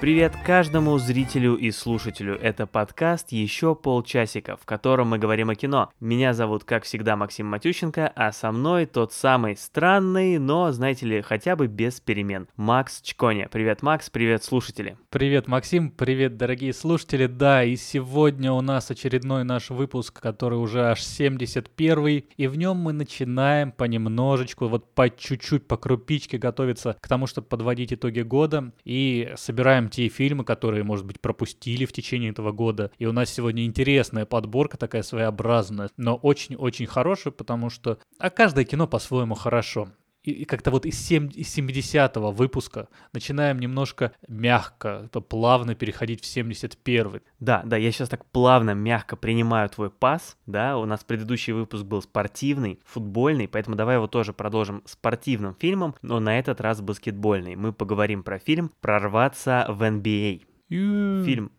Привет каждому зрителю и слушателю. Это подкаст «Еще полчасика», в котором мы говорим о кино. Меня зовут, как всегда, Максим Матющенко, а со мной тот самый странный, но, знаете ли, хотя бы без перемен, Макс Чконя. Привет, Макс, привет, слушатели. Привет, Максим, привет, дорогие слушатели. Да, и сегодня у нас очередной наш выпуск, который уже аж 71 и в нем мы начинаем понемножечку, вот по чуть-чуть, по крупичке готовиться к тому, чтобы подводить итоги года и собираем те фильмы, которые, может быть, пропустили в течение этого года. И у нас сегодня интересная подборка, такая своеобразная, но очень-очень хорошая, потому что... А каждое кино по-своему хорошо и как-то вот из, 7, из 70-го выпуска начинаем немножко мягко, плавно переходить в 71-й. Да, да, я сейчас так плавно, мягко принимаю твой пас, да, у нас предыдущий выпуск был спортивный, футбольный, поэтому давай его тоже продолжим спортивным фильмом, но на этот раз баскетбольный. Мы поговорим про фильм «Прорваться в NBA». Фильм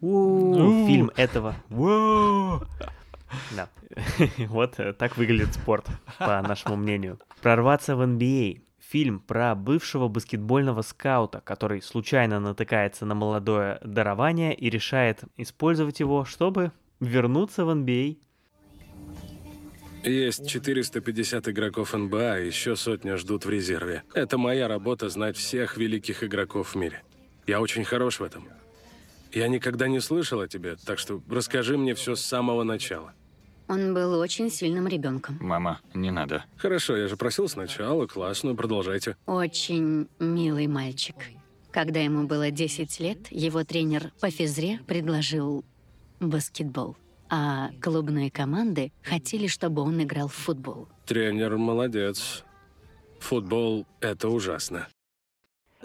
Фильм этого. Да. вот э, так выглядит спорт, по нашему мнению. «Прорваться в NBA» фильм про бывшего баскетбольного скаута, который случайно натыкается на молодое дарование и решает использовать его, чтобы вернуться в NBA. Есть 450 игроков НБА, а еще сотня ждут в резерве. Это моя работа знать всех великих игроков в мире. Я очень хорош в этом. Я никогда не слышал о тебе, так что расскажи мне все с самого начала. Он был очень сильным ребенком. Мама, не надо. Хорошо, я же просил сначала, классно, продолжайте. Очень милый мальчик. Когда ему было 10 лет, его тренер по физре предложил баскетбол. А клубные команды хотели, чтобы он играл в футбол. Тренер молодец. Футбол — это ужасно.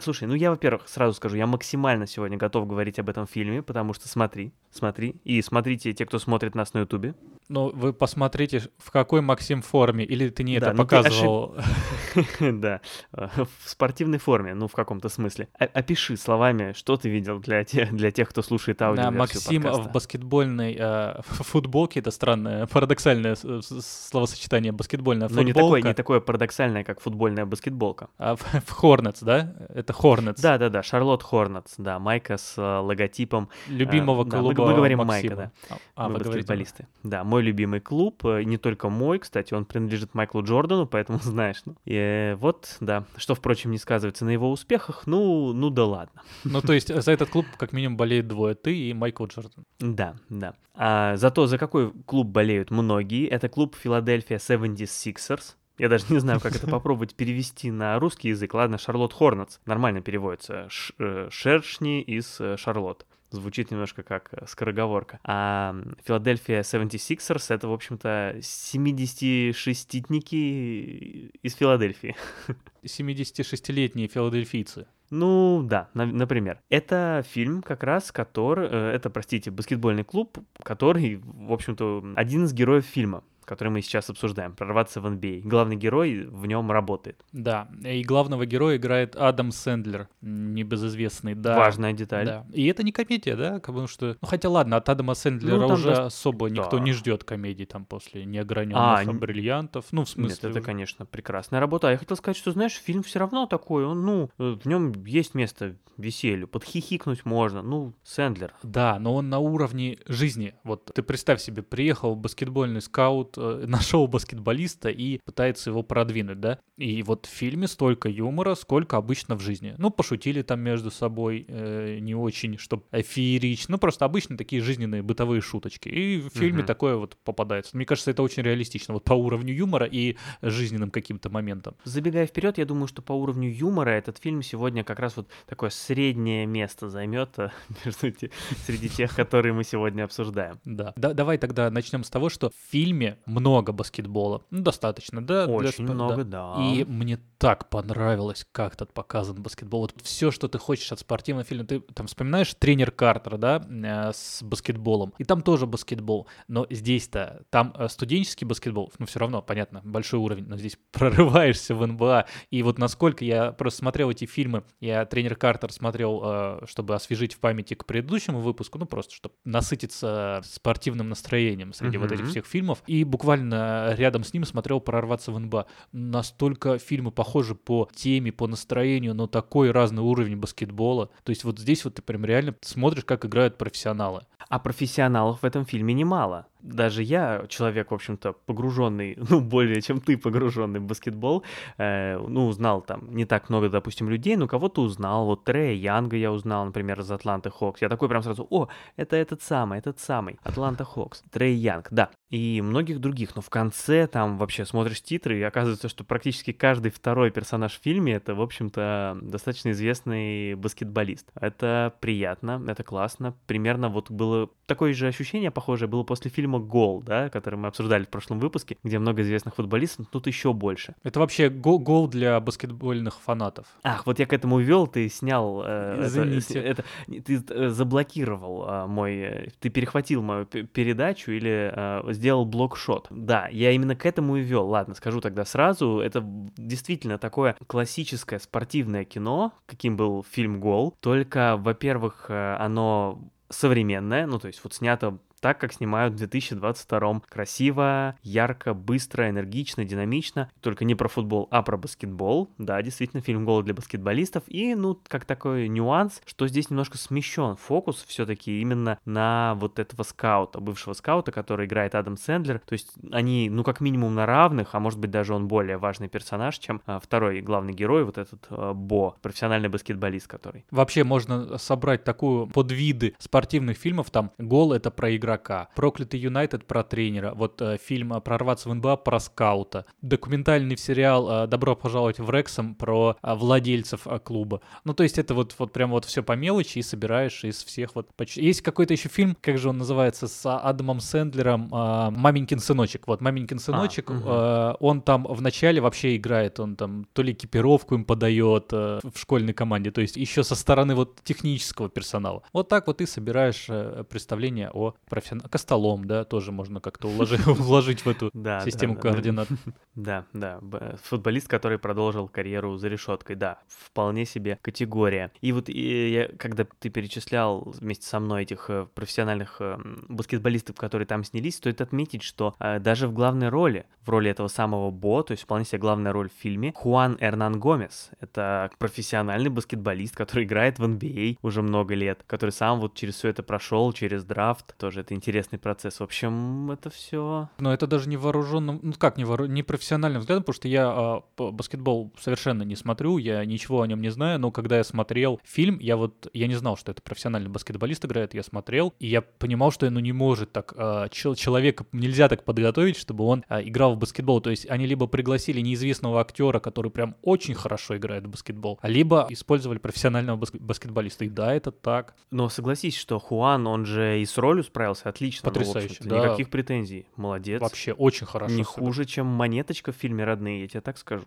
Слушай, ну я, во-первых, сразу скажу, я максимально сегодня готов говорить об этом фильме, потому что смотри, смотри, и смотрите те, кто смотрит нас на Ютубе. Ну, вы посмотрите, в какой Максим форме, или ты не да, это ну показывал? Да, в спортивной форме, ну, в каком-то смысле. Опиши словами, что ты видел для тех, кто слушает аудио Да, Максим в баскетбольной э, футболке, это странное, парадоксальное словосочетание, баскетбольная футболка. Ну, не такое, парадоксальное, как футбольная баскетболка. А в Hornets, да? Это Hornets. Да-да-да, Шарлот Хорнетс, да, майка с э, логотипом. Любимого клуба да, мы, мы говорим Максима. майка, да. А, мы вы баскетболисты. Да, мой любимый клуб, э, не только мой, кстати, он принадлежит Майклу Джордану, поэтому знаешь. Ну. И э, вот, да, что, впрочем, не сказывается на его успехах, ну, ну да ладно. Ну, то есть за этот клуб как минимум болеет двое, ты и Майкл Джордан. Да, да. А зато за какой клуб болеют многие, это клуб Филадельфия 76ers, я даже не знаю, как это попробовать перевести на русский язык. Ладно, Шарлот Хорнетс. Нормально переводится. Ш, э, шершни из Шарлот звучит немножко как э, скороговорка. А Филадельфия 76ers — это, в общем-то, 76-тники из Филадельфии. 76-летние филадельфийцы. Ну да, на, например. Это фильм как раз, который, э, это, простите, баскетбольный клуб, который, в общем-то, один из героев фильма который мы сейчас обсуждаем, прорваться в NBA. Главный герой в нем работает. Да, и главного героя играет Адам Сэндлер, небезызвестный, да. Важная деталь. Да. И это не комедия, да, потому что, ну хотя ладно, от Адама Сэндлера ну, уже даже... особо да. никто не ждет комедии там после неограненных а, бриллиантов, ну в смысле. Нет, это, конечно, прекрасная работа. А я хотел сказать, что, знаешь, фильм все равно такой, он, ну, в нем есть место веселью, подхихикнуть можно, ну, Сэндлер. Да, но он на уровне жизни. Вот ты представь себе, приехал баскетбольный скаут, э, нашел баскетболиста и пытается его продвинуть, да? И вот в фильме столько юмора, сколько обычно в жизни. Ну, пошутили там между собой, э, не очень, чтобы феерично, ну, просто обычно такие жизненные бытовые шуточки. И в фильме угу. такое вот попадается. Мне кажется, это очень реалистично, вот по уровню юмора и жизненным каким-то моментам. Забегая вперед, я думаю, что по уровню юмора этот фильм сегодня как раз вот такое среднее место займет э, между те, среди тех, которые мы сегодня обсуждаем. Да. да. Давай тогда начнем с того, что в фильме много баскетбола. Ну, достаточно, да? Очень для... много, да. да. И мне так понравилось, как тут показан баскетбол. Вот все, что ты хочешь от спортивного фильма. Ты там вспоминаешь тренер Картер, да, э, с баскетболом. И там тоже баскетбол. Но здесь-то, там э, студенческий баскетбол, ну, все равно, понятно, большой уровень, но здесь прорываешься в НБА. И вот насколько я просто смотрел эти фильмы, я тренер Картер смотрел, э, чтобы освежить в памяти к предыдущему выпуску, ну, просто чтобы насытиться спортивным настроением среди uh-huh. вот этих всех фильмов. И буквально рядом с ним смотрел «Прорваться в НБА». Настолько фильмы похожи по теме, по настроению, но такой разный уровень баскетбола. То есть вот здесь вот ты прям реально смотришь, как играют профессионалы. А профессионалов в этом фильме немало даже я, человек, в общем-то, погруженный, ну, более чем ты погруженный в баскетбол, э, ну, узнал там не так много, допустим, людей, но кого-то узнал. Вот Трея Янга я узнал, например, из Атланты Хокс. Я такой прям сразу, о, это этот самый, этот самый, Атланта Хокс, Трей Янг, да. И многих других. Но в конце там вообще смотришь титры, и оказывается, что практически каждый второй персонаж в фильме это, в общем-то, достаточно известный баскетболист. Это приятно, это классно. Примерно вот было такое же ощущение похожее было после фильма «Гол», да, который мы обсуждали в прошлом выпуске, где много известных футболистов, тут еще больше. Это вообще гол, гол для баскетбольных фанатов. Ах, вот я к этому вел, ты снял... Э, Извините. Это, это, ты э, заблокировал э, мой... Э, ты перехватил мою передачу или э, сделал блокшот. Да, я именно к этому и вел. Ладно, скажу тогда сразу. Это действительно такое классическое спортивное кино, каким был фильм «Гол». Только, во-первых, э, оно современное, ну то есть вот снято так, как снимают в 2022. Красиво, ярко, быстро, энергично, динамично. Только не про футбол, а про баскетбол. Да, действительно, фильм «Гол» для баскетболистов. И, ну, как такой нюанс, что здесь немножко смещен фокус все-таки именно на вот этого скаута, бывшего скаута, который играет Адам Сэндлер. То есть они, ну, как минимум на равных, а может быть даже он более важный персонаж, чем а, второй главный герой, вот этот а, Бо, профессиональный баскетболист, который. Вообще можно собрать такую подвиды спортивных фильмов, там «Гол» — это про игра игрока. Проклятый Юнайтед про тренера. Вот э, фильм «Прорваться в НБА» про скаута. Документальный сериал э, «Добро пожаловать в Рексом» про э, владельцев э, клуба. Ну, то есть это вот, вот прям вот все по мелочи и собираешь из всех вот... Почти... Есть какой-то еще фильм, как же он называется, с Адамом Сэндлером э, «Маменькин сыночек». Вот «Маменькин а, сыночек», а, угу. э, он там в начале вообще играет, он там то ли экипировку им подает э, в школьной команде, то есть еще со стороны вот технического персонала. Вот так вот ты собираешь э, представление о профессионале. Костолом, да, тоже можно как-то уложить, в эту систему координат. Да, да, футболист, который продолжил карьеру за решеткой, да, вполне себе категория. И вот я, когда ты перечислял вместе со мной этих э, профессиональных э, баскетболистов, которые там снялись, стоит отметить, что э, даже в главной роли, в роли этого самого Бо, то есть вполне себе главная роль в фильме, Хуан Эрнан Гомес. Это профессиональный баскетболист, который играет в NBA а уже много лет, который сам вот через все это прошел, через драфт, тоже это интересный процесс. В общем, это все. Но это даже не вооруженным, ну как не, воору... не профессиональным взглядом, потому что я э, баскетбол совершенно не смотрю, я ничего о нем не знаю, но когда я смотрел фильм, я вот, я не знал, что это профессиональный баскетболист играет, я смотрел, и я понимал, что ну не может так, э, человека нельзя так подготовить, чтобы он э, играл в баскетбол. То есть они либо пригласили неизвестного актера, который прям очень хорошо играет в баскетбол, либо использовали профессионального баск... баскетболиста. И да, это так. Но согласись, что Хуан, он же и с ролью справился отлично. Ну, Потрясающе, ну, да. Никаких претензий. Молодец. Вообще очень хорошо. Не хуже, чем монеточка в фильме «Родные», я тебе так скажу.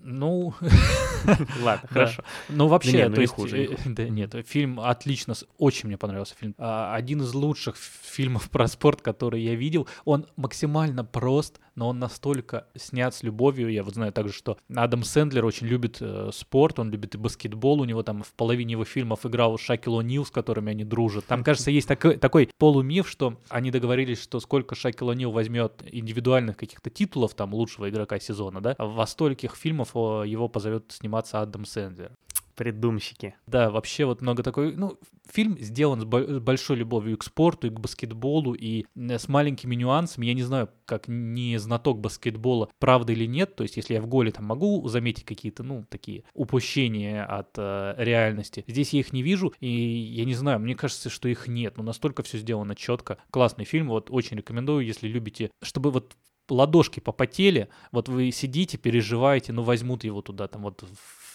Ну, ладно, хорошо. Ну, вообще, ну, то есть, э, да нет, фильм отлично, очень мне понравился фильм. А, один из лучших фильмов про спорт, который я видел. Он максимально прост, но он настолько снят с любовью. Я вот знаю также, что Адам Сэндлер очень любит э, спорт, он любит и баскетбол. У него там в половине его фильмов играл Шакил О'Нил, с которыми они дружат. Там, кажется, есть такой, такой полумиф, что они договорились, что сколько Шакил О'Нил возьмет индивидуальных каких-то титулов, там, лучшего игрока сезона, да, во стольких фильмов его позовет сниматься Адам Сэндлер придумщики. Да, вообще вот много такой... Ну, фильм сделан с, большой любовью к спорту, и к баскетболу, и с маленькими нюансами. Я не знаю, как не знаток баскетбола, правда или нет. То есть, если я в голе там могу заметить какие-то, ну, такие упущения от э, реальности. Здесь я их не вижу, и я не знаю, мне кажется, что их нет. Но настолько все сделано четко. Классный фильм, вот очень рекомендую, если любите, чтобы вот ладошки попотели, вот вы сидите, переживаете, ну возьмут его туда, там вот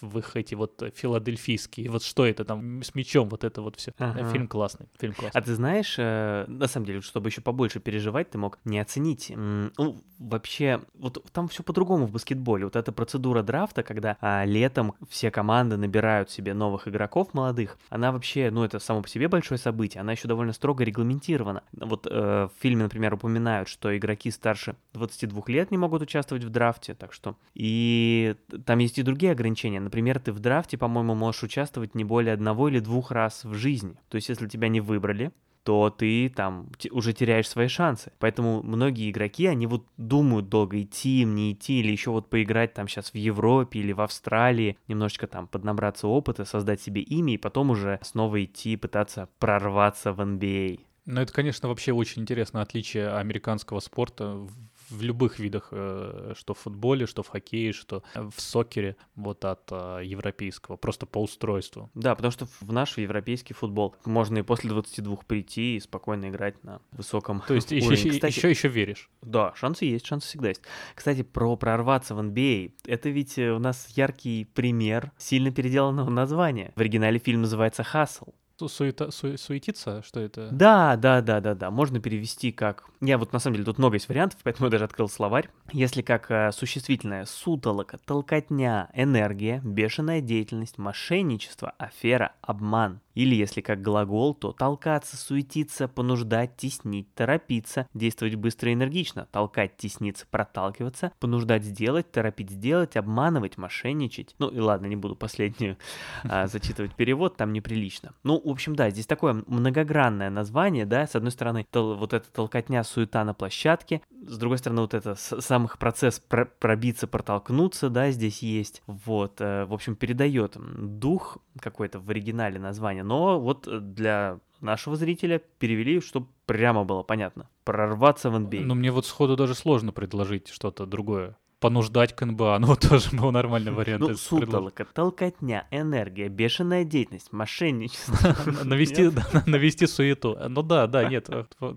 в их эти вот филадельфийские, вот что это там с мечом, вот это вот все. Ага. Фильм классный, фильм классный. А ты знаешь, э, на самом деле, чтобы еще побольше переживать, ты мог не оценить. Ну, вообще, вот там все по-другому в баскетболе. Вот эта процедура драфта, когда а, летом все команды набирают себе новых игроков молодых, она вообще, ну, это само по себе большое событие, она еще довольно строго регламентирована. Вот э, в фильме, например, упоминают, что игроки старше 22 лет не могут участвовать в драфте, так что... И там есть и другие ограничения. Например, ты в драфте, по-моему, можешь участвовать не более одного или двух раз в жизни. То есть, если тебя не выбрали, то ты там уже теряешь свои шансы. Поэтому многие игроки, они вот думают долго идти им, не идти, или еще вот поиграть там сейчас в Европе или в Австралии, немножечко там поднабраться опыта, создать себе имя, и потом уже снова идти, пытаться прорваться в NBA. Ну, это, конечно, вообще очень интересное отличие американского спорта в любых видах, э, что в футболе, что в хоккее, что в сокере, вот от э, европейского, просто по устройству. Да, потому что в наш европейский футбол можно и после 22 прийти и спокойно играть на высоком То есть еще, еще, Кстати, еще, еще веришь? Да, шансы есть, шансы всегда есть. Кстати, про прорваться в NBA. Это ведь э, у нас яркий пример сильно переделанного названия. В оригинале фильм называется «Хасл». Суета, су, суетиться, что это? Да, да, да, да, да. Можно перевести как... Я вот на самом деле тут много есть вариантов, поэтому я даже открыл словарь. Если как э, существительное сутолока, толкотня, энергия, бешеная деятельность, мошенничество, афера, обман. Или если как глагол, то толкаться, суетиться, понуждать, теснить, торопиться, действовать быстро и энергично, толкать, тесниться, проталкиваться, понуждать сделать, торопить сделать, обманывать, мошенничать. Ну и ладно, не буду последнюю а, зачитывать перевод, там неприлично. Ну, в общем, да, здесь такое многогранное название, да, с одной стороны, тол- вот эта толкотня, суета на площадке, с другой стороны, вот это сам их процесс про- пробиться, протолкнуться, да, здесь есть, вот, э, в общем, передает дух какой-то в оригинале названия, но вот для нашего зрителя перевели, чтобы прямо было понятно. Прорваться в NBA. Ну, мне вот сходу даже сложно предложить что-то другое понуждать к НБА. Ну, тоже был нормальный вариант. Ну, сутолока, толкотня, энергия, бешеная деятельность, мошенничество. Навести, навести суету. Ну да, да, нет,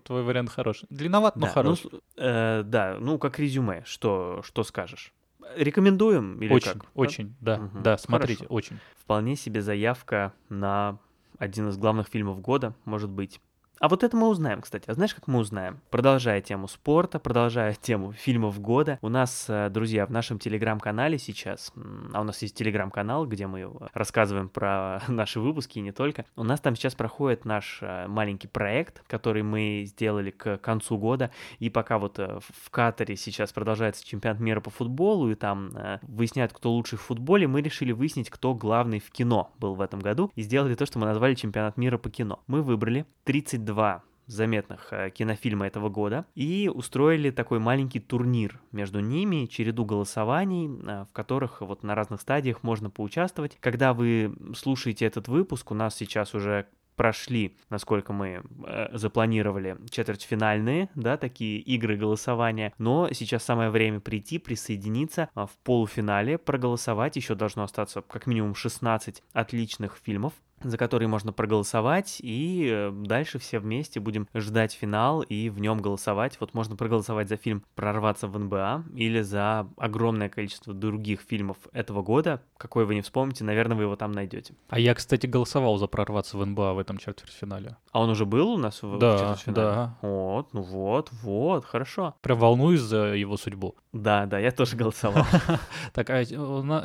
твой вариант хороший. Длинноват, но хороший. Э, да, ну, как резюме, что что скажешь? Рекомендуем или очень, как? Очень, да, да, смотрите, очень. Вполне себе заявка на один из главных фильмов года, может быть. А вот это мы узнаем, кстати. А знаешь, как мы узнаем? Продолжая тему спорта, продолжая тему фильмов года, у нас, э, друзья, в нашем телеграм-канале сейчас, а у нас есть телеграм-канал, где мы рассказываем про наши выпуски и не только, у нас там сейчас проходит наш э, маленький проект, который мы сделали к концу года, и пока вот э, в Катаре сейчас продолжается чемпионат мира по футболу, и там выясняют, кто лучший в футболе, мы решили выяснить, кто главный в кино был в этом году, и сделали то, что мы назвали чемпионат мира по кино. Мы выбрали 32 два заметных э, кинофильма этого года и устроили такой маленький турнир между ними, череду голосований, э, в которых вот на разных стадиях можно поучаствовать. Когда вы слушаете этот выпуск, у нас сейчас уже прошли, насколько мы э, запланировали, четвертьфинальные, да, такие игры голосования, но сейчас самое время прийти, присоединиться э, в полуфинале, проголосовать, еще должно остаться как минимум 16 отличных фильмов, за который можно проголосовать, и э, дальше все вместе будем ждать финал и в нем голосовать. Вот можно проголосовать за фильм «Прорваться в НБА» или за огромное количество других фильмов этого года. Какой вы не вспомните, наверное, вы его там найдете. А я, кстати, голосовал за «Прорваться в НБА» в этом четвертьфинале. А он уже был у нас в, да, четвертьфинале? Да, Вот, ну вот, вот, хорошо. Прям волнуюсь за его судьбу. Да, да, я тоже голосовал. Так, а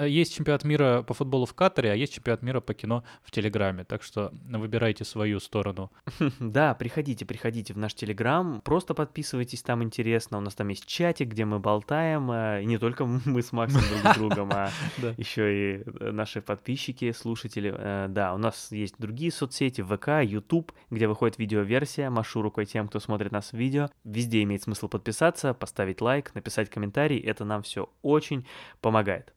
есть чемпионат мира по футболу в Катаре, а есть чемпионат мира по кино в Телеграме так что выбирайте свою сторону. Да, приходите, приходите в наш Телеграм, просто подписывайтесь, там интересно. У нас там есть чатик, где мы болтаем, э, и не только мы с Максом друг с другом, а еще и э, наши подписчики, слушатели. Э, да, у нас есть другие соцсети, ВК, YouTube, где выходит видеоверсия. Машу рукой тем, кто смотрит нас в видео. Везде имеет смысл подписаться, поставить лайк, написать комментарий. Это нам все очень помогает.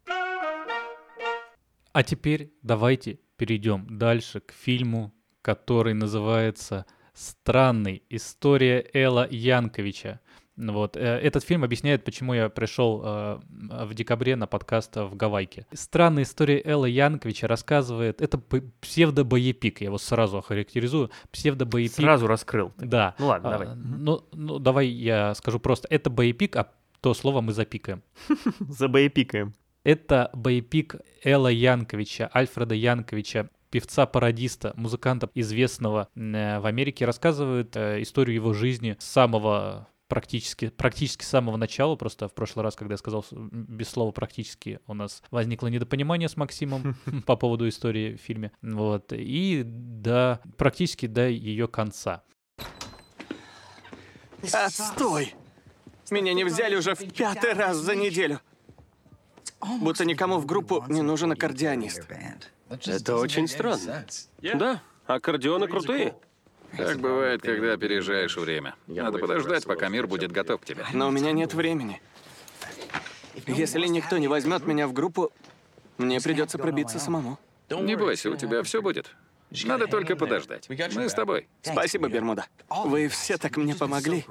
А теперь давайте перейдем дальше к фильму, который называется «Странный. История Элла Янковича». Вот. Э, этот фильм объясняет, почему я пришел э, в декабре на подкаст в Гавайке. Странная история Элла Янковича рассказывает... Это псевдо-боепик, я его сразу охарактеризую. Псевдо-боепик... Сразу раскрыл. Да. Ну ладно, а, давай. Ну, ну, давай я скажу просто. Это боепик, а то слово мы запикаем. Забоепикаем. Это боепик Элла Янковича, Альфреда Янковича, певца-пародиста, музыканта известного э, в Америке, рассказывает э, историю его жизни с самого практически, практически с самого начала, просто в прошлый раз, когда я сказал без слова практически, у нас возникло недопонимание с Максимом по поводу истории в фильме, вот, и до, практически до ее конца. Отстой! Меня не взяли уже в пятый раз за неделю. Будто никому в группу не нужен аккордеонист. Это очень странно. Да, аккордеоны крутые. Так бывает, когда опережаешь время. Надо подождать, пока мир будет готов к тебе. Но у меня нет времени. Если никто не возьмет меня в группу, мне придется пробиться самому. Не бойся, у тебя все будет. Надо только подождать. Мы с тобой. Спасибо, Бермуда. Вы все так мне помогли.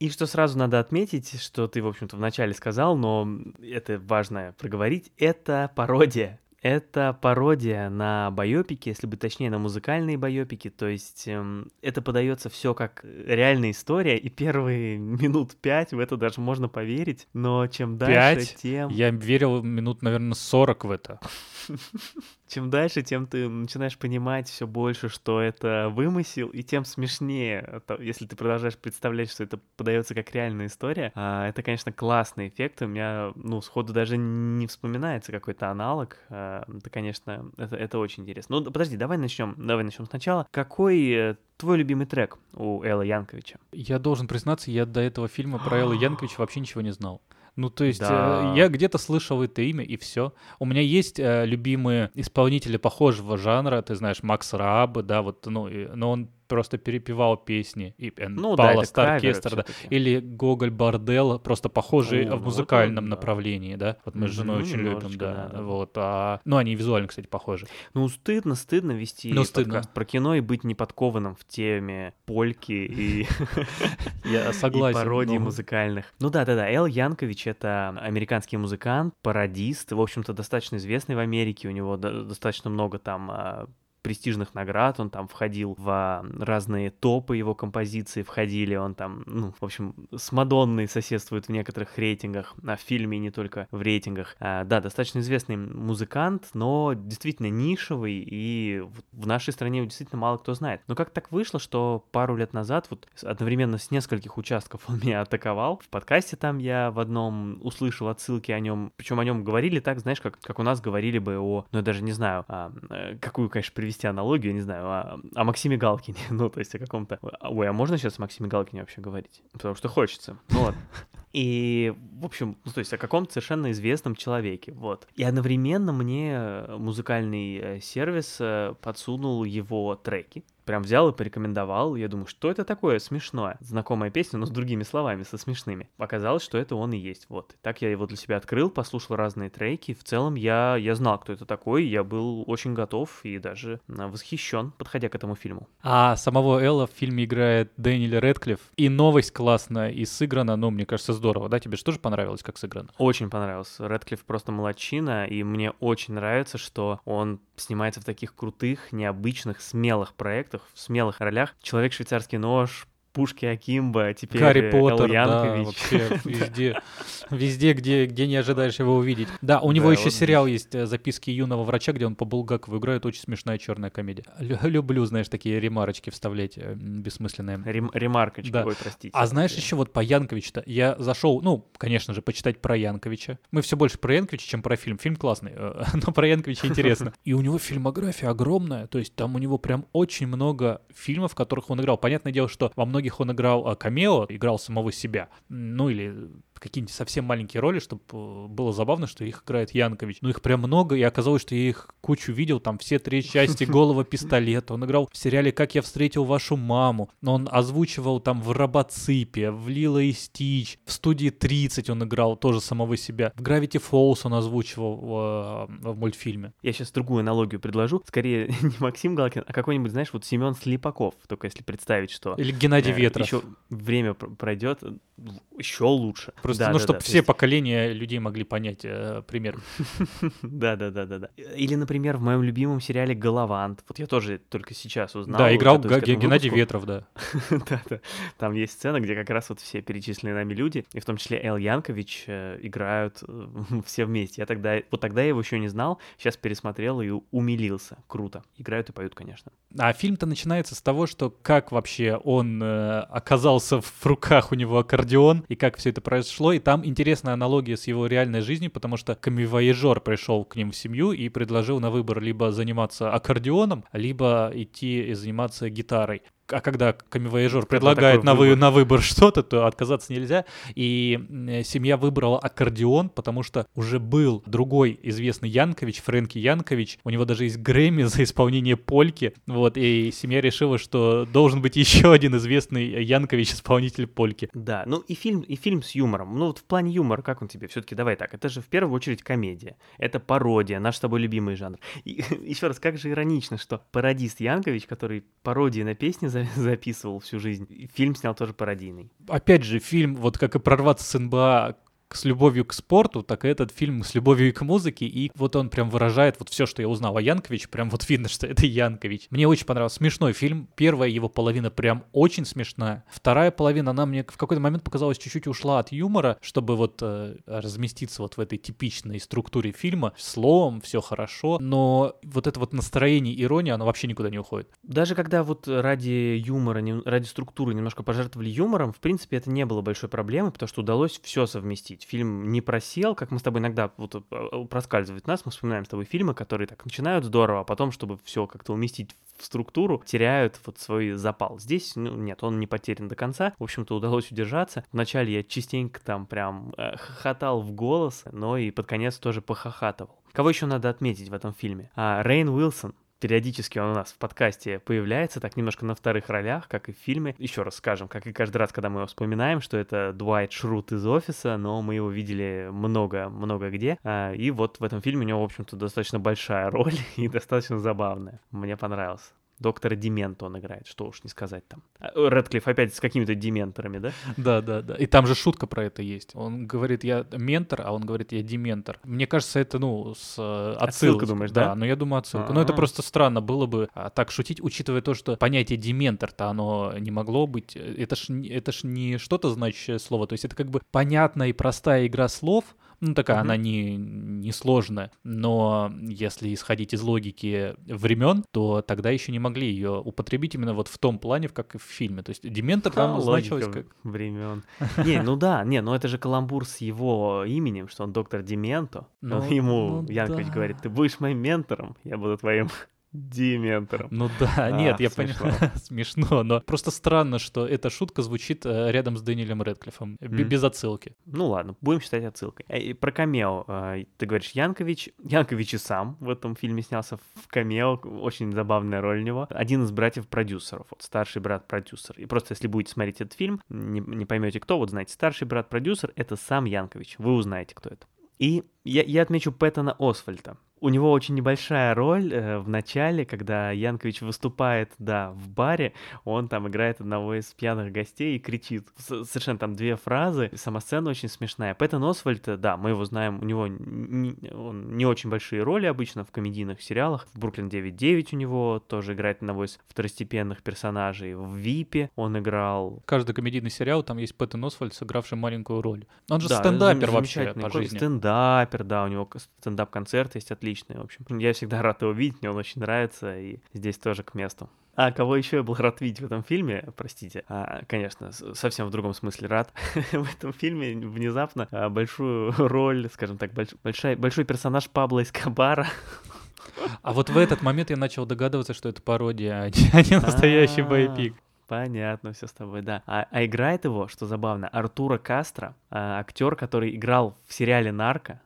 И что сразу надо отметить, что ты, в общем-то, вначале сказал, но это важно проговорить, это пародия. Это пародия на байопики, если быть точнее, на музыкальные байопики. То есть эм, это подается все как реальная история, и первые минут пять в это даже можно поверить. Но чем дальше, тем... Я верил минут, наверное, 40 в это. Чем дальше, тем ты начинаешь понимать все больше, что это вымысел, и тем смешнее, если ты продолжаешь представлять, что это подается как реальная история. А, это, конечно, классный эффект. У меня, ну, сходу даже не вспоминается какой-то аналог. А, это, конечно, это, это очень интересно. Ну, подожди, давай начнем. Давай начнем сначала. Какой э, твой любимый трек у Элла Янковича? Я должен признаться, я до этого фильма про Элла Янковича вообще ничего не знал. Ну, то есть, э, Да. я где-то слышал это имя, и все. У меня есть э, любимые исполнители похожего жанра, ты знаешь, Макс Раб, да, вот, ну, но он просто перепевал песни. И э, Ну да, Пала каверы Оркестр, да. Или Гоголь Бордел, просто похожие О, в ну музыкальном это да. направлении, да. Вот мы с женой Мгм, очень любим, да. да, да. Вот. А, ну, они визуально, кстати, похожи. Ну, стыдно, стыдно вести Ну, стыдно. про кино и быть неподкованным в теме польки и пародий музыкальных. Ну да, да, да. Эл Янкович это американский музыкант, пародист, в общем-то, достаточно известный в Америке. У него до- достаточно много там а, престижных наград, он там входил в а, разные топы, его композиции входили, он там, ну, в общем, с Мадонной соседствует в некоторых рейтингах, а в фильме не только в рейтингах. А, да, достаточно известный музыкант, но действительно нишевый, и в нашей стране его действительно мало кто знает. Но как так вышло, что пару лет назад, вот одновременно с нескольких участков он меня атаковал, в подкасте там я в одном услышал отсылки о нем, причем о нем говорили так, знаешь, как, как у нас говорили бы о, ну, я даже не знаю, а, э, какую, конечно, привести аналогию, не знаю, о, о Максиме Галкине, ну, то есть о каком-то... Ой, а можно сейчас о Максиме Галкине вообще говорить? Потому что хочется. Ну, ладно. И, в общем, ну, то есть о каком-то совершенно известном человеке, вот. И одновременно мне э, музыкальный э, сервис э, подсунул его треки, прям взял и порекомендовал. Я думаю, что это такое смешное? Знакомая песня, но с другими словами, со смешными. Оказалось, что это он и есть, вот. Так я его для себя открыл, послушал разные треки. В целом я, я знал, кто это такой, я был очень готов и даже э, восхищен, подходя к этому фильму. А самого Элла в фильме играет Дэниел Редклифф. И новость классная, и сыграна, ну, мне кажется, здорово. Да, тебе же тоже понравилось, как сыграно? Очень понравился. Редклифф просто молодчина, и мне очень нравится, что он снимается в таких крутых, необычных, смелых проектах, в смелых ролях. Человек-швейцарский нож, Пушки Акимба, теперь Гарри э, Поттер, Эл да, Янкович. вообще везде, везде, где, где не ожидаешь его увидеть. Да, у него Да, еще вот сериал есть э, «Записки юного врача», где он по Булгакову играет, очень смешная черная комедия. Лю- Люблю, знаешь, такие ремарочки вставлять э, бессмысленные. Рем- ремаркочка, Да. ой, простите. А знаешь еще вот по Янковичу-то, я зашел, ну, конечно же, почитать про Янковича. Мы все больше про Янковича, чем про фильм. Фильм классный, но про Янковича интересно. И у него фильмография огромная, то есть там у него прям очень много фильмов, в которых он играл. Понятное дело, что во многих он играл э, камео, играл самого себя. Ну или какие-нибудь совсем маленькие роли, чтобы было забавно, что их играет Янкович. Ну их прям много, и оказалось, что я их кучу видел, там все три части «Голого пистолета». Он играл в сериале «Как я встретил вашу маму». Но он озвучивал там в «Робоципе», в «Лило и Стич», в «Студии 30» он играл тоже самого себя. В «Гравити Фолз» он озвучивал э, в мультфильме. Я сейчас другую аналогию предложу. Скорее, не Максим Галкин, а какой-нибудь, знаешь, вот Семен Слепаков. Только если представить, что Или Геннадий Ветров. еще время пр- пройдет, еще лучше. Просто, Да, ну, да, чтобы да, все есть- поколения людей могли понять э, пример. Да, да, да, да, да. Или, например, в моем любимом сериале Галавант. Вот я тоже только сейчас узнал. да, играл Геннадий. Ветров, да. Да, да. Там есть сцена, где как раз вот все перечисленные нами люди, и в том числе Эл Янкович, э, играют э, все вместе. Я тогда, вот тогда я его еще не знал, сейчас пересмотрел и умилился. Круто. Играют и поют, конечно. А фильм-то начинается с того, что как вообще он э, оказался в руках у него аккордеон, и как все это произошло. И там интересная аналогия с его реальной жизнью, потому что камевояжер пришел к ним в семью и предложил на выбор либо заниматься аккордеоном, либо идти и заниматься гитарой. А когда камевояжер предлагает на, вы, выбор? на выбор что-то, то отказаться нельзя. И семья выбрала аккордеон, потому что уже был другой известный Янкович, Фрэнки Янкович. У него даже есть Грэмми за исполнение польки. Вот, и семья решила, что должен быть еще один известный Янкович, исполнитель польки. Да, ну и фильм, и фильм с юмором. Ну вот в плане юмора, как он тебе? Все-таки давай так, это же в первую очередь комедия. Это пародия, наш с тобой любимый жанр. И еще раз, как же иронично, что пародист Янкович, который пародии на песни за- записывал всю жизнь, фильм снял тоже пародийный. Опять же, фильм, вот как и прорваться с НБА с любовью к спорту, так и этот фильм с любовью и к музыке, и вот он прям выражает вот все, что я узнал о Янковиче, прям вот видно, что это Янкович. Мне очень понравился. Смешной фильм. Первая его половина прям очень смешная. Вторая половина, она мне в какой-то момент показалась чуть-чуть ушла от юмора, чтобы вот э, разместиться вот в этой типичной структуре фильма. Словом, все хорошо, но вот это вот настроение, ирония, она вообще никуда не уходит. Даже когда вот ради юмора, ради структуры немножко пожертвовали юмором, в принципе, это не было большой проблемой, потому что удалось все совместить. Фильм не просел, как мы с тобой иногда вот э, э, проскальзывает нас, мы вспоминаем с тобой фильмы, которые так начинают здорово, а потом, чтобы все как-то уместить в структуру, теряют вот свой запал. Здесь, ну, нет, он не потерян до конца. В общем-то, удалось удержаться. Вначале я частенько там прям э, хохотал в голос, но и под конец тоже похохатывал. Кого еще надо отметить в этом фильме? А, Рейн Уилсон. Периодически он у нас в подкасте появляется, так немножко на вторых ролях, как и в фильме. Еще раз скажем, как и каждый раз, когда мы его вспоминаем, что это Дуайт Шрут из офиса, но мы его видели много-много где. А, И вот в этом фильме у него, в общем-то, достаточно большая роль и достаточно забавная. Мне понравился. Доктора Демента он играет, что уж не сказать там. А, Рэдклифф опять с какими-то дементорами, да? Да, да, да. И там же шутка про это есть. Он говорит, я ментор, а он говорит, я дементор. Мне кажется, это, ну, с э, Отсылка, отсылкой. думаешь, да? Да, но я думаю, отсылка. Но это А. просто странно было бы а, так шутить, учитывая то, что понятие дементор-то оно не могло быть. Это ж, это ж не что-то значащее слово. То есть это как бы понятная и простая игра слов, ну, такая Мгм. она не, не сложная, но если исходить из логики времен, то тогда еще не могли ее употребить именно вот в том плане, как и в фильме. То есть дементор там А, значилось как... времен. Не, ну да, не, ну это же каламбур с его именем, что он доктор Дементо. Ну, ему ну Янкович да. говорит, ты будешь моим ментором, я буду твоим дементором. Ну да, А, нет, я понимаю, смешно, но просто странно, что эта шутка звучит э, рядом с Дэниелем Рэдклиффом, б- Мгм. без отсылки. Ну ладно, будем считать отсылкой. Э, и Про камео. э, Ты говоришь Янкович. Янкович и сам в этом фильме снялся в камео. Очень забавная роль у него. Один из братьев-продюсеров. Вот старший брат-продюсер. И просто если будете смотреть этот фильм, не, не поймете кто, вот знаете, старший брат-продюсер — это сам Янкович. Вы узнаете, кто это. И я, я отмечу Пэттона Освальда. У него очень небольшая роль э, в начале, когда Янкович выступает, да, в баре, он там играет одного из пьяных гостей и кричит. С- совершенно там две фразы, сама сцена очень смешная. Пэттон Освальд, э, да, мы его знаем, у него не, он не очень большие роли обычно в комедийных сериалах. В «Бруклин 9.9» у него тоже играет одного из второстепенных персонажей. В «Випе» он играл Каждый комедийный сериал, там есть Пэттон Освальд, сыгравший маленькую роль. Он же Да, стендапер вообще по жизни. Стендапер, да, у него стендап-концерт есть отличный, в общем. Я всегда рад его видеть, мне он очень нравится, и здесь тоже к месту. А кого еще я был рад видеть в этом фильме, простите, а, конечно, совсем в другом смысле рад. в этом фильме внезапно а, большую роль, скажем так, больш- большая, большой персонаж Пабло Эскобара. А вот в этот момент я начал догадываться, что это пародия, а не, а не настоящий А, боепик. Понятно, все с тобой, да. А, а играет его, что забавно, Артура Кастро, актер, который играл в сериале Нарко,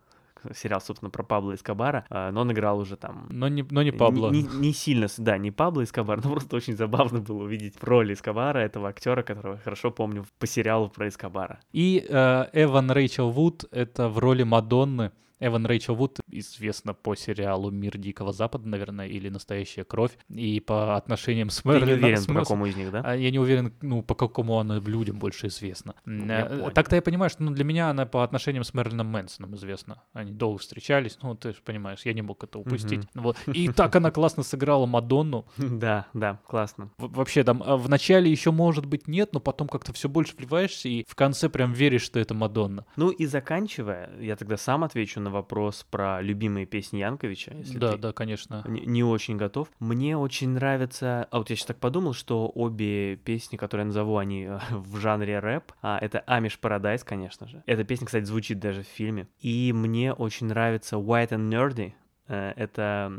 сериал, собственно, про Пабло Эскобара, а, но он играл уже там Но не, но не Пабло. Не, не- не сильно, да, не Пабло Эскобар, но просто очень забавно было увидеть в роли Эскобара этого актера, которого хорошо помню по сериалу про Эскобара. И э, Эван Рэйчел Вуд — это в роли Мадонны. Эван Рэйчел Вуд известна по сериалу «Мир Дикого Запада», наверное, или «Настоящая кровь», и по отношениям с Ты не уверен, с по какому из них, да? А Я не уверен, ну, по какому она людям больше известна. Я э. Так-то я понимаю, что ну, для меня она по отношениям с Мерлином Мэнсоном известна. Они долго встречались, ну, ты же понимаешь, я не мог это упустить. Вот. И так она классно сыграла Мадонну. Да, да, классно. Вообще там а, в начале еще может быть нет, но потом как-то все больше вливаешься и в конце прям веришь, что это Мадонна. Ну и заканчивая, я тогда сам отвечу на вопрос про любимые песни Янковича, если да, ты да, конечно. не, не очень готов. Мне очень нравится... А вот я сейчас так подумал, что обе песни, которые я назову, они э, в жанре рэп. А, это Амиш Paradise, конечно же. Эта песня, кстати, звучит даже в фильме. И мне очень нравится White and Nerdy. Э, это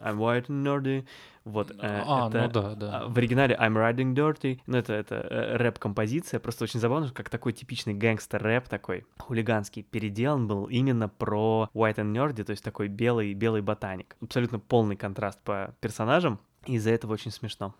I'm white and nerdy. Вот, э, а, это, ну да, да. А, в оригинале I'm riding dirty. Ну, это, это э, рэп-композиция. Просто очень забавно, как такой типичный гэнгстер-рэп такой хулиганский переделан был именно про white and nerdy, то есть такой белый, белый ботаник. Абсолютно полный контраст по персонажам. И из-за этого очень смешно.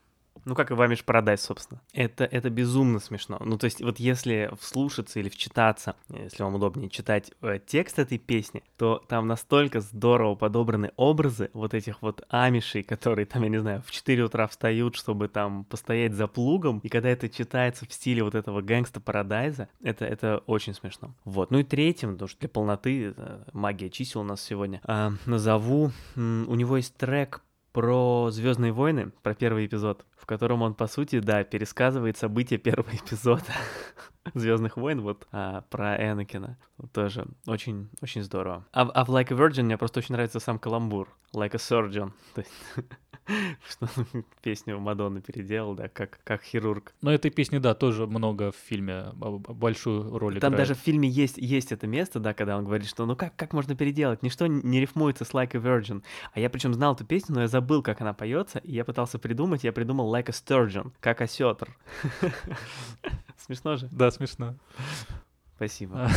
Ну, как и Вамиш Парадайз, собственно. Это, это безумно смешно. Ну, то есть, вот если вслушаться или вчитаться, если вам удобнее читать э, текст этой песни, то там настолько здорово подобраны образы вот этих вот амишей, которые там, я не знаю, в 4 утра встают, чтобы там постоять за плугом, и когда это читается в стиле вот этого гэнгста Парадайза, это, это очень смешно. Вот. Ну и третьим, потому что для полноты, магия чисел у нас сегодня, э, назову, у него есть трек про Звездные войны, про первый эпизод, в котором он, по сути, да, пересказывает события первого эпизода Звездных войн, вот а, про Энакина. Тоже очень, очень здорово. А, а в Like a Virgin мне просто очень нравится сам каламбур. Like a Surgeon. То есть что песню Мадонны переделал, да, как, как хирург. Но этой песни, да, тоже много в фильме, большую роль Там играет. даже в фильме есть, есть это место, да, когда он говорит, что ну как, как можно переделать, ничто не рифмуется с Like a Virgin. А я причем знал эту песню, но я забыл, как она поется, и я пытался придумать, я придумал Like a Sturgeon, как осетр. Смешно же? Да, смешно. Спасибо.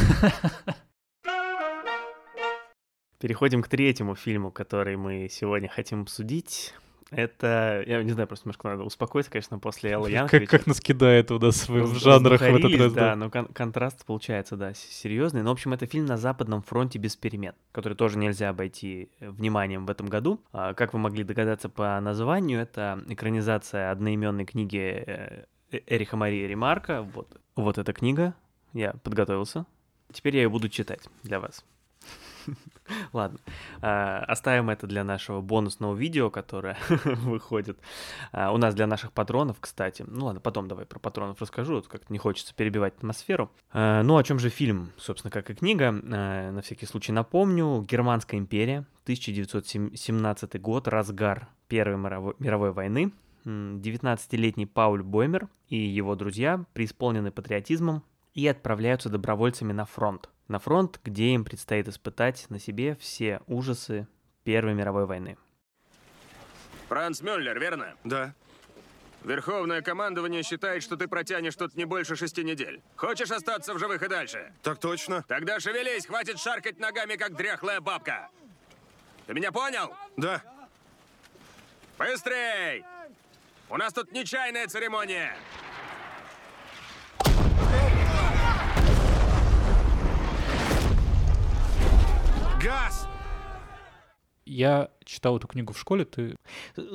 Переходим к третьему фильму, который мы сегодня хотим обсудить. Это, я не знаю, просто немножко надо успокоиться, конечно, после Элла Янковича. Как, как нас кидает туда в ну, жанрах в этот раз. Да, но кон- контраст получается, да, серьезный. Но, в общем, это фильм «На западном фронте без перемен», который тоже нельзя обойти э, вниманием в этом году. А, как вы могли догадаться по названию, это экранизация одноименной книги э, э, Эриха Марии Ремарка. Вот, вот эта книга, я подготовился. Теперь я ее буду читать для вас. Ладно, а, оставим это для нашего бонусного видео, которое выходит а, у нас для наших патронов, кстати. Ну ладно, потом давай про патронов расскажу, как-то не хочется перебивать атмосферу. А, ну, о чем же фильм, собственно, как и книга, на всякий случай напомню. Германская империя, 1917 год, разгар Первой мировой войны. 19-летний Пауль Боймер и его друзья преисполнены патриотизмом и отправляются добровольцами на фронт на фронт, где им предстоит испытать на себе все ужасы Первой мировой войны. Франц Мюллер, верно? Да. Верховное командование считает, что ты протянешь тут не больше шести недель. Хочешь остаться в живых и дальше? Так точно. Тогда шевелись, хватит шаркать ногами, как дряхлая бабка. Ты меня понял? Да. Быстрей! У нас тут нечаянная церемония. Газ! Я читал эту книгу в школе, ты...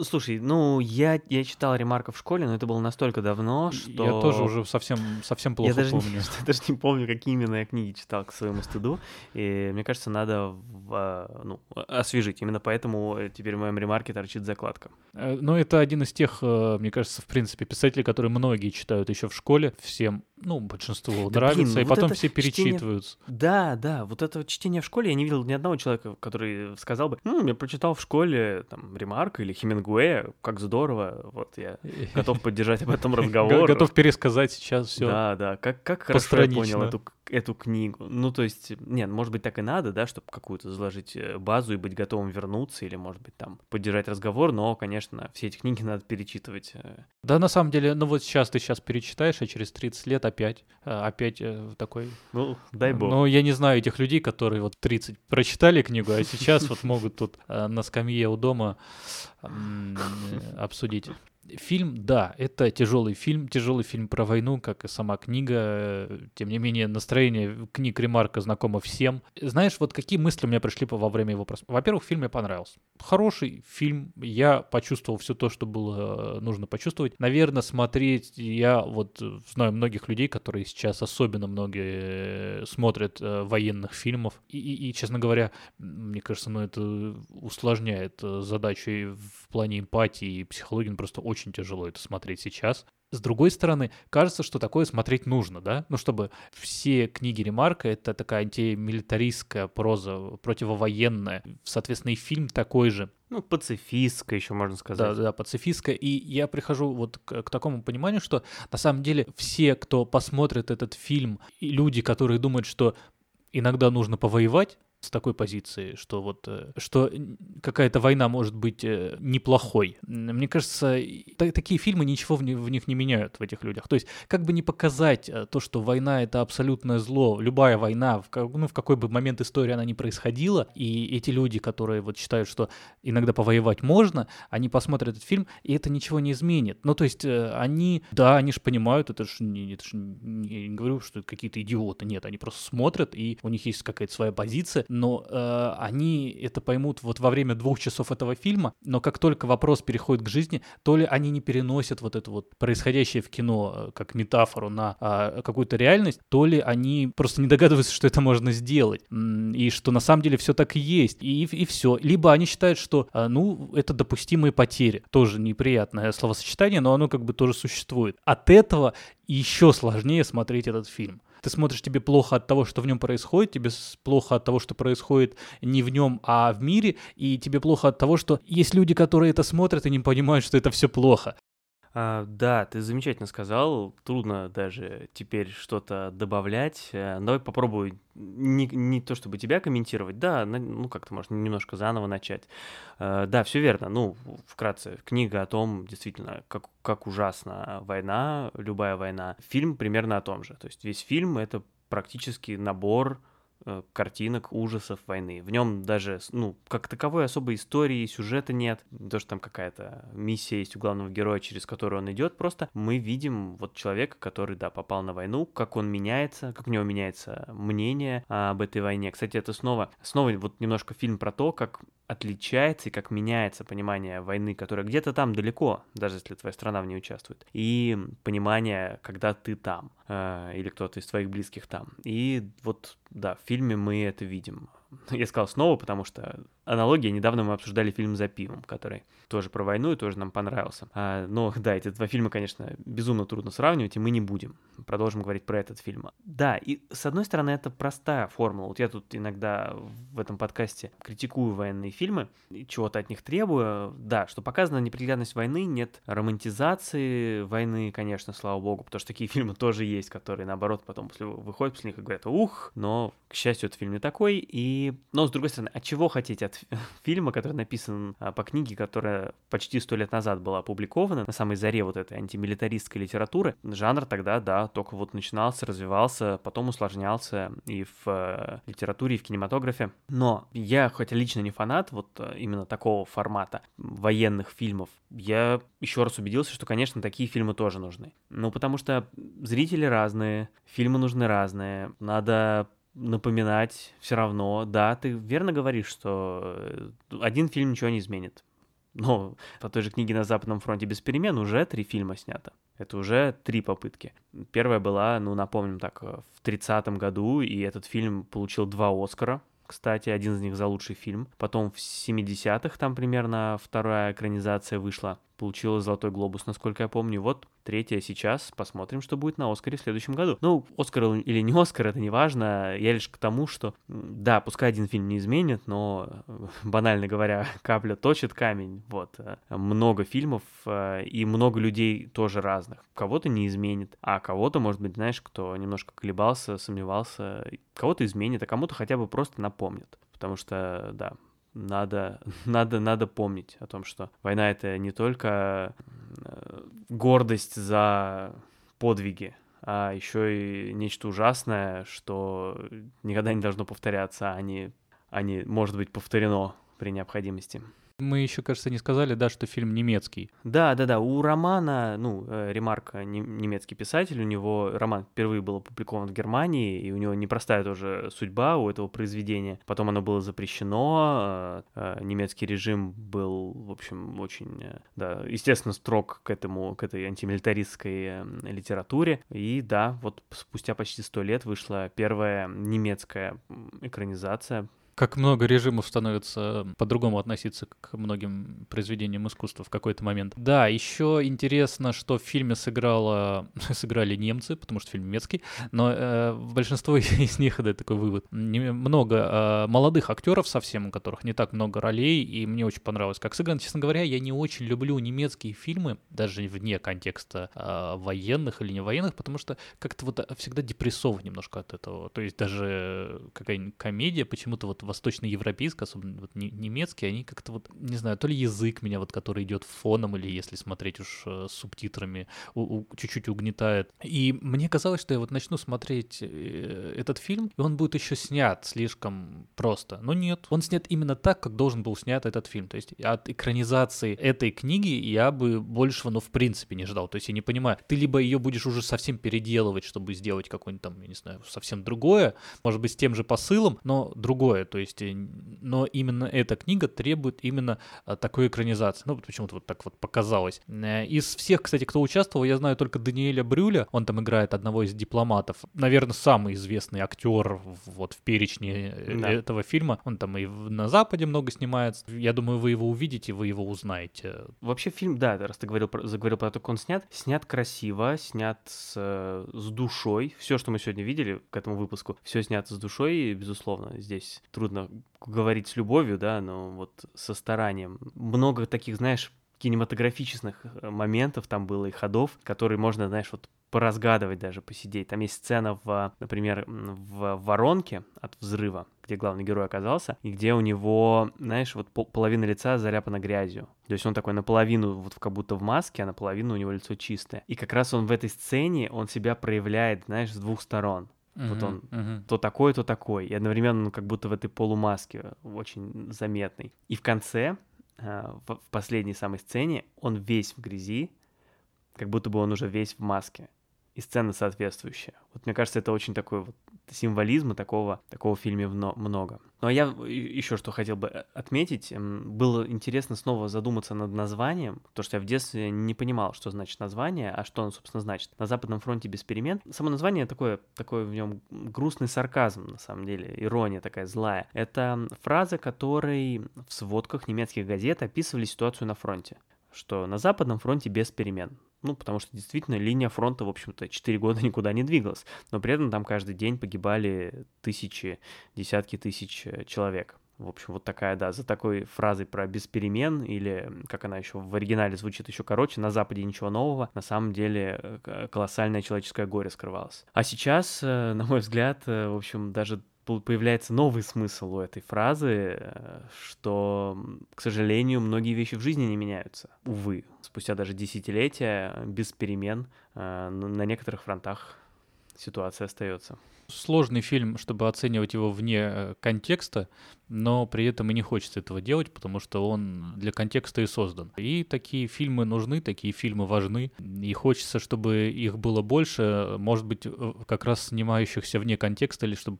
Слушай, ну, я, я читал Ремарка в школе, но это было настолько давно, что... Я тоже уже совсем, совсем плохо я даже помню. Не, я даже не помню, какие именно я книги читал к своему стыду, и мне кажется, надо в, а, ну, освежить. Именно поэтому теперь в моем Ремарке торчит закладка. Э, ну, это один из тех, э, мне кажется, в принципе, писателей, которые многие читают еще в школе, всем, ну, большинству да, нравится, блин, и вот потом все перечитываются. Чтение... Да, да, вот это чтение в школе, я не видел ни одного человека, который сказал бы, ну, я прочитал в школе там Ремарка или Хемингуэя, как здорово, вот я готов поддержать об этом разговор. Готов пересказать сейчас все. Да, да, как, как хорошо я понял эту, эту книгу. Ну, то есть, нет, может быть, так и надо, да, чтобы какую-то заложить э, базу и быть готовым вернуться, или, может быть, там, поддержать разговор, но, конечно, все эти книги надо перечитывать. Э. Да, на самом деле, ну вот сейчас ты сейчас перечитаешь, а через 30 лет опять, э, опять такой... Ну, дай бог. Ну, я не знаю этих людей, которые вот 30 прочитали книгу, а сейчас вот могут тут на скамье у дома обсудить. Фильм, да, это тяжелый фильм, тяжелый фильм про войну, как и сама книга. Тем не менее, настроение книг Ремарка знакомо всем. Знаешь, вот какие мысли у меня пришли во время его просмотра? Во-первых, фильм мне понравился. Хороший фильм, я почувствовал все то, что было э, нужно почувствовать. Наверное, смотреть, я вот знаю многих людей, которые сейчас особенно многие э, смотрят э, военных фильмов. И, и, и, честно говоря, мне кажется, ну это усложняет задачу в плане эмпатии и психологии, просто очень очень тяжело это смотреть сейчас. С другой стороны, кажется, что такое смотреть нужно, да? Ну, чтобы все книги Ремарка — это такая антимилитаристская проза, противовоенная. Соответственно, и фильм такой же. Ну, пацифистская еще можно сказать. Да, да, пацифистская. И я прихожу вот к, к такому пониманию, что на самом деле все, кто посмотрит этот фильм, и люди, которые думают, что иногда нужно повоевать, с такой позиции, что вот э, что какая-то война может быть э, неплохой. Мне кажется, та- такие фильмы ничего в, в них не меняют в этих людях. То есть, как бы не показать э, то, что война это абсолютное зло, любая война, в, ну, в какой бы момент истории она ни происходила, и эти люди, которые вот считают, что иногда повоевать можно, они посмотрят этот фильм, и это ничего не изменит. Ну, то есть, они, да, они же понимают, это же не, это ж не, не говорю, что какие-то идиоты, нет, они просто смотрят, и у них есть какая-то своя позиция, но э, они это поймут вот во время двух часов этого фильма, но как только вопрос переходит к жизни, то ли они не переносят вот это вот происходящее в кино э, как метафору на э, какую-то реальность, то ли они просто не догадываются, что это можно сделать, и что на самом деле все так и есть, и, и все. Либо они считают, что, э, ну, это допустимые потери, тоже неприятное словосочетание, но оно как бы тоже существует. От этого еще сложнее смотреть этот фильм ты смотришь, тебе плохо от того, что в нем происходит, тебе плохо от того, что происходит не в нем, а в мире, и тебе плохо от того, что есть люди, которые это смотрят и не понимают, что это все плохо. А, да, ты замечательно сказал. Трудно даже теперь что-то добавлять. Э, давай попробую не, не то чтобы тебя комментировать, да, ну как ты можешь немножко заново начать. А, да, все верно. Ну, вкратце, книга о том, действительно, как, как ужасна война, любая война. Фильм примерно о том же. То есть весь фильм это практически набор картинок ужасов войны. В нем даже, ну, как таковой особой истории, сюжета нет. То, что там какая-то миссия есть у главного героя, через которую он идет, просто мы видим вот человека, который, да, попал на войну, как он меняется, как у него меняется мнение об этой войне. Кстати, это снова, снова вот немножко фильм про то, как отличается и как меняется понимание войны, которая где-то там далеко, даже если твоя страна в ней участвует, и понимание, когда ты там, э, или кто-то из твоих близких там. И вот, да, фильме мы это видим. Я сказал снова, потому что аналогия. Недавно мы обсуждали фильм «За пивом», который тоже про войну и тоже нам понравился. А, но да, эти два фильма, конечно, безумно трудно сравнивать, и мы не будем. Продолжим говорить про этот фильм. Да, и с одной стороны, это простая формула. Вот я тут иногда в этом подкасте критикую военные фильмы, чего-то от них требую. Да, что показана неприглядность войны, нет романтизации войны, конечно, слава богу, потому что такие фильмы тоже есть, которые, наоборот, потом после выходят после них и говорят, ух, но, к счастью, этот фильм не такой. И, но, с другой стороны, от чего хотите от фильма, который написан а, по книге, которая почти сто лет назад была опубликована, на самой заре вот этой антимилитаристской литературы. Жанр тогда, да, только вот начинался, развивался, потом усложнялся и в э, литературе, и в кинематографе. Но я, хотя лично не фанат вот э, именно такого формата военных фильмов, я еще раз убедился, что, конечно, такие фильмы тоже нужны. Ну, потому что зрители разные, фильмы нужны разные, надо напоминать все равно. Да, ты верно говоришь, что э, один фильм ничего не изменит. Но по той же книге «На Западном фронте без перемен» уже три фильма снято. Это уже три попытки. Первая была, ну, напомним так, э, в 30-м году, и этот фильм получил два Оскара кстати, один из них за лучший фильм. Потом в 70-х там примерно вторая экранизация вышла получила «Золотой глобус», насколько я помню. Вот третья сейчас. Посмотрим, что будет на «Оскаре» в следующем году. Ну, «Оскар» или не «Оскар», это не важно. Я лишь к тому, что, да, пускай один фильм не изменит, но, банально говоря, капля точит камень. Вот. Э, много фильмов э, и много людей тоже разных. Кого-то не изменит, а кого-то, может быть, знаешь, кто немножко колебался, сомневался, кого-то изменит, а кому-то хотя бы просто напомнит. Потому что, да, надо, надо, надо помнить о том, что война это не только э, гордость за подвиги, а еще и нечто ужасное, что никогда не должно повторяться, а не, а не может быть повторено при необходимости. Мы еще, кажется, не сказали, да, что фильм немецкий. Да, да, да. У романа, ну, э, Ремарк немецкий писатель, у него роман впервые был опубликован в Германии, и у него непростая тоже судьба у этого произведения. Потом оно было запрещено, э, э, немецкий режим был, в общем, очень, да, естественно, строг к этому, к этой антимилитаристской литературе. И да, вот спустя почти сто лет вышла первая немецкая экранизация как много режимов становится по-другому относиться к многим произведениям искусства в какой-то момент. Да, еще интересно, что в фильме сыграло, сыграли немцы, потому что фильм немецкий, но э, большинство из них, да, такой вывод, не, много э, молодых актеров совсем, у которых не так много ролей, и мне очень понравилось, как сыграно. Честно говоря, я не очень люблю немецкие фильмы, даже вне контекста э, военных или не военных, потому что как-то вот всегда депрессово немножко от этого. То есть даже какая-нибудь комедия почему-то вот восточноевропейская, особенно вот немецкие, они как-то вот, не знаю, то ли язык меня вот, который идет фоном, или если смотреть уж э, с субтитрами, чуть-чуть угнетает. И мне казалось, что я вот начну смотреть э, этот фильм, и он будет еще снят слишком просто. Но нет, он снят именно так, как должен был снят этот фильм. То есть от экранизации этой книги я бы большего, ну, в принципе, не ждал. То есть я не понимаю, ты либо ее будешь уже совсем переделывать, чтобы сделать какое-нибудь там, я не знаю, совсем другое, может быть, с тем же посылом, но другое. То есть, но именно эта книга требует именно а, такой экранизации. Ну, почему-то вот так вот показалось. Э, из всех, кстати, кто участвовал, я знаю только Даниэля Брюля, он там играет одного из дипломатов. Наверное, самый известный актер вот в перечне э, да. этого фильма. Он там и на Западе много снимается. Я думаю, вы его увидите, вы его узнаете. Вообще фильм, да, раз ты говорил, заговорил про то, как он снят, снят красиво, снят с, с душой. Все, что мы сегодня видели к этому выпуску, все снято с душой, безусловно. Здесь трудно говорить с любовью, да, но вот со старанием. Много таких, знаешь, кинематографических э, моментов там было и ходов, которые можно, знаешь, вот поразгадывать даже, посидеть. Там есть сцена, в, например, в воронке от взрыва, где главный герой оказался, и где у него, знаешь, вот половина лица заляпана грязью. То есть он такой наполовину вот как будто в маске, а наполовину у него лицо чистое. И как раз он в этой сцене, он себя проявляет, знаешь, с двух сторон. Uh-huh, вот он uh-huh. то такой, то такой. И одновременно он как будто в этой полумаске очень заметный. И в конце, э, в последней самой сцене, он весь в грязи, как будто бы он уже весь в маске и сцена соответствующая. Вот мне кажется, это очень такой вот символизма такого, такого в фильме много. Ну а я еще что хотел бы э, отметить. Было интересно снова задуматься над названием, потому что я в детстве не понимал, что значит название, а что оно, собственно, значит. На Западном фронте без перемен. Само название такое, такое в нем грустный сарказм, на самом деле, ирония такая злая. Это фраза, которой в сводках немецких газет описывали ситуацию на фронте что на Западном фронте без перемен. Ну, потому что действительно линия фронта, в общем-то, 4 года никуда не двигалась. Но при этом там каждый день погибали тысячи, десятки тысяч э, человек. В общем, вот такая, да, за такой фразой про без перемен, или как она еще в оригинале звучит еще короче, на Западе ничего нового, на самом деле э, колоссальное человеческое горе скрывалось. А сейчас, э, на мой взгляд, в общем, даже появляется новый смысл у этой фразы, э, что, к сожалению, многие вещи в жизни не меняются. Увы, спустя даже десятилетия без перемен э, на некоторых фронтах ситуация остается. Сложный фильм, чтобы оценивать его вне э, контекста, но при этом и не хочется этого делать, потому что он для контекста и создан. И такие фильмы нужны, такие фильмы важны, и хочется, чтобы их было больше, может быть, как раз снимающихся вне контекста, или чтобы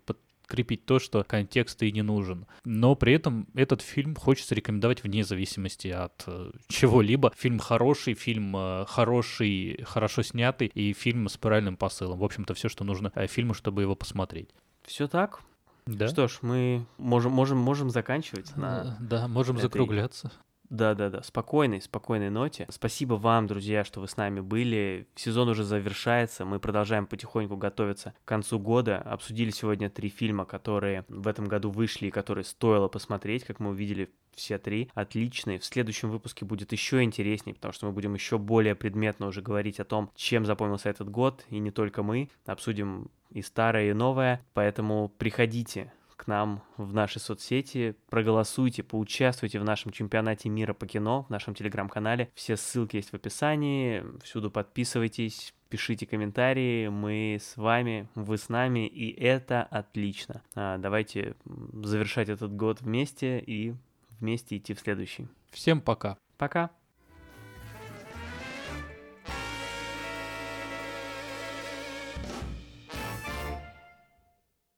крепить то, что контекст и не нужен. Но при этом этот фильм хочется рекомендовать вне зависимости от э, чего-либо. Фильм хороший, фильм э, хороший, хорошо снятый и фильм с правильным посылом. В общем-то, все, что нужно э, фильму, чтобы его посмотреть. Все так. Да. Что ж, мы можем, можем, можем заканчивать. На да, можем этой... закругляться. Да-да-да, спокойной, спокойной ноте. Спасибо вам, друзья, что вы с нами были. Сезон уже завершается, мы продолжаем потихоньку готовиться к концу года. Обсудили сегодня три фильма, которые в этом году вышли и которые стоило посмотреть, как мы увидели все три. Отличные. В следующем выпуске будет еще интереснее, потому что мы будем еще более предметно уже говорить о том, чем запомнился этот год, и не только мы. Обсудим и старое, и новое. Поэтому приходите к нам в наши соцсети, проголосуйте, поучаствуйте в нашем чемпионате мира по кино, в нашем телеграм-канале. Все ссылки есть в описании, всюду подписывайтесь, пишите комментарии, мы с вами, вы с нами, и это отлично. А, давайте завершать этот год вместе и вместе идти в следующий. Всем пока. Пока.